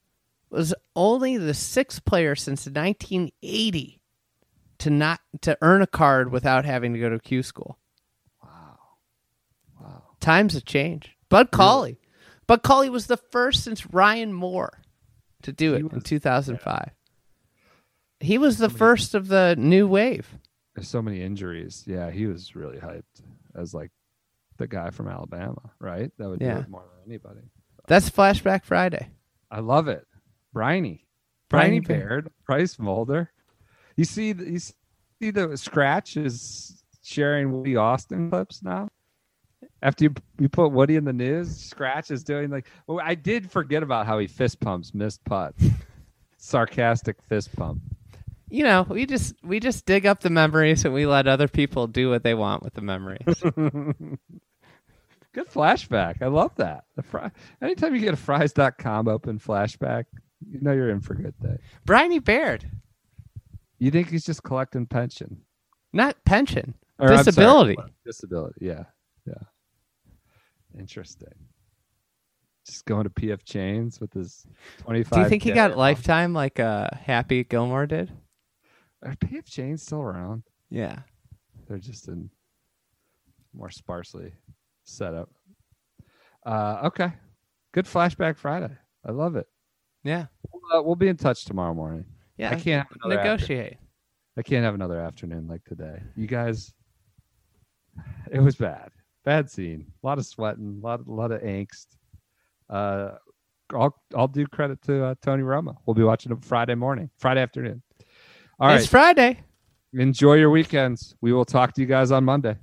was only the sixth player since 1980 to not to earn a card without having to go to Q school. Wow. Wow. Times have changed. Bud Cauley. Bud Cauley was the first since Ryan Moore to do it He in was- 2005. He was the first of the new wave. There's so many injuries. Yeah, he was really hyped as like the guy from Alabama, right? That would Yeah. do it more than anybody. That's Flashback Friday. I love it. Briny. Briny Briny Baird, Bryce Molder. You see the, you see the scratch is sharing Woody Austin clips now? After you you put Woody in the news, Scratch is doing like well, I did forget about how he fist pumps missed putts. Sarcastic fist pump. You know, we just we just dig up the memories and we let other people do what they want with the memories. Good flashback. I love that. The fry, anytime you get a Frys.com open flashback, you know you're in for a good day. Briny Baird, You think he's just collecting pension? not pension, Or, I'm sorry, disability. disability. Yeah. Yeah. Interesting. Just going to PF Chang's with his 25. Do you think he got lifetime like uh, Happy Gilmore did? Are PF Chang's still around? Yeah. They're just in more sparsely set up. Uh, okay. Good flashback Friday. I love it. Yeah. Uh, we'll be in touch tomorrow morning. Yeah. I can't have another after- negotiate. I can't have another afternoon like today. You guys, it was bad. Bad scene. A lot of sweating. A lot, a lot of angst. Uh, I'll I'll do credit to uh, Tony Romo. We'll be watching it Friday morning, Friday afternoon. All right. it's Friday. Enjoy your weekends. We will talk to you guys on Monday.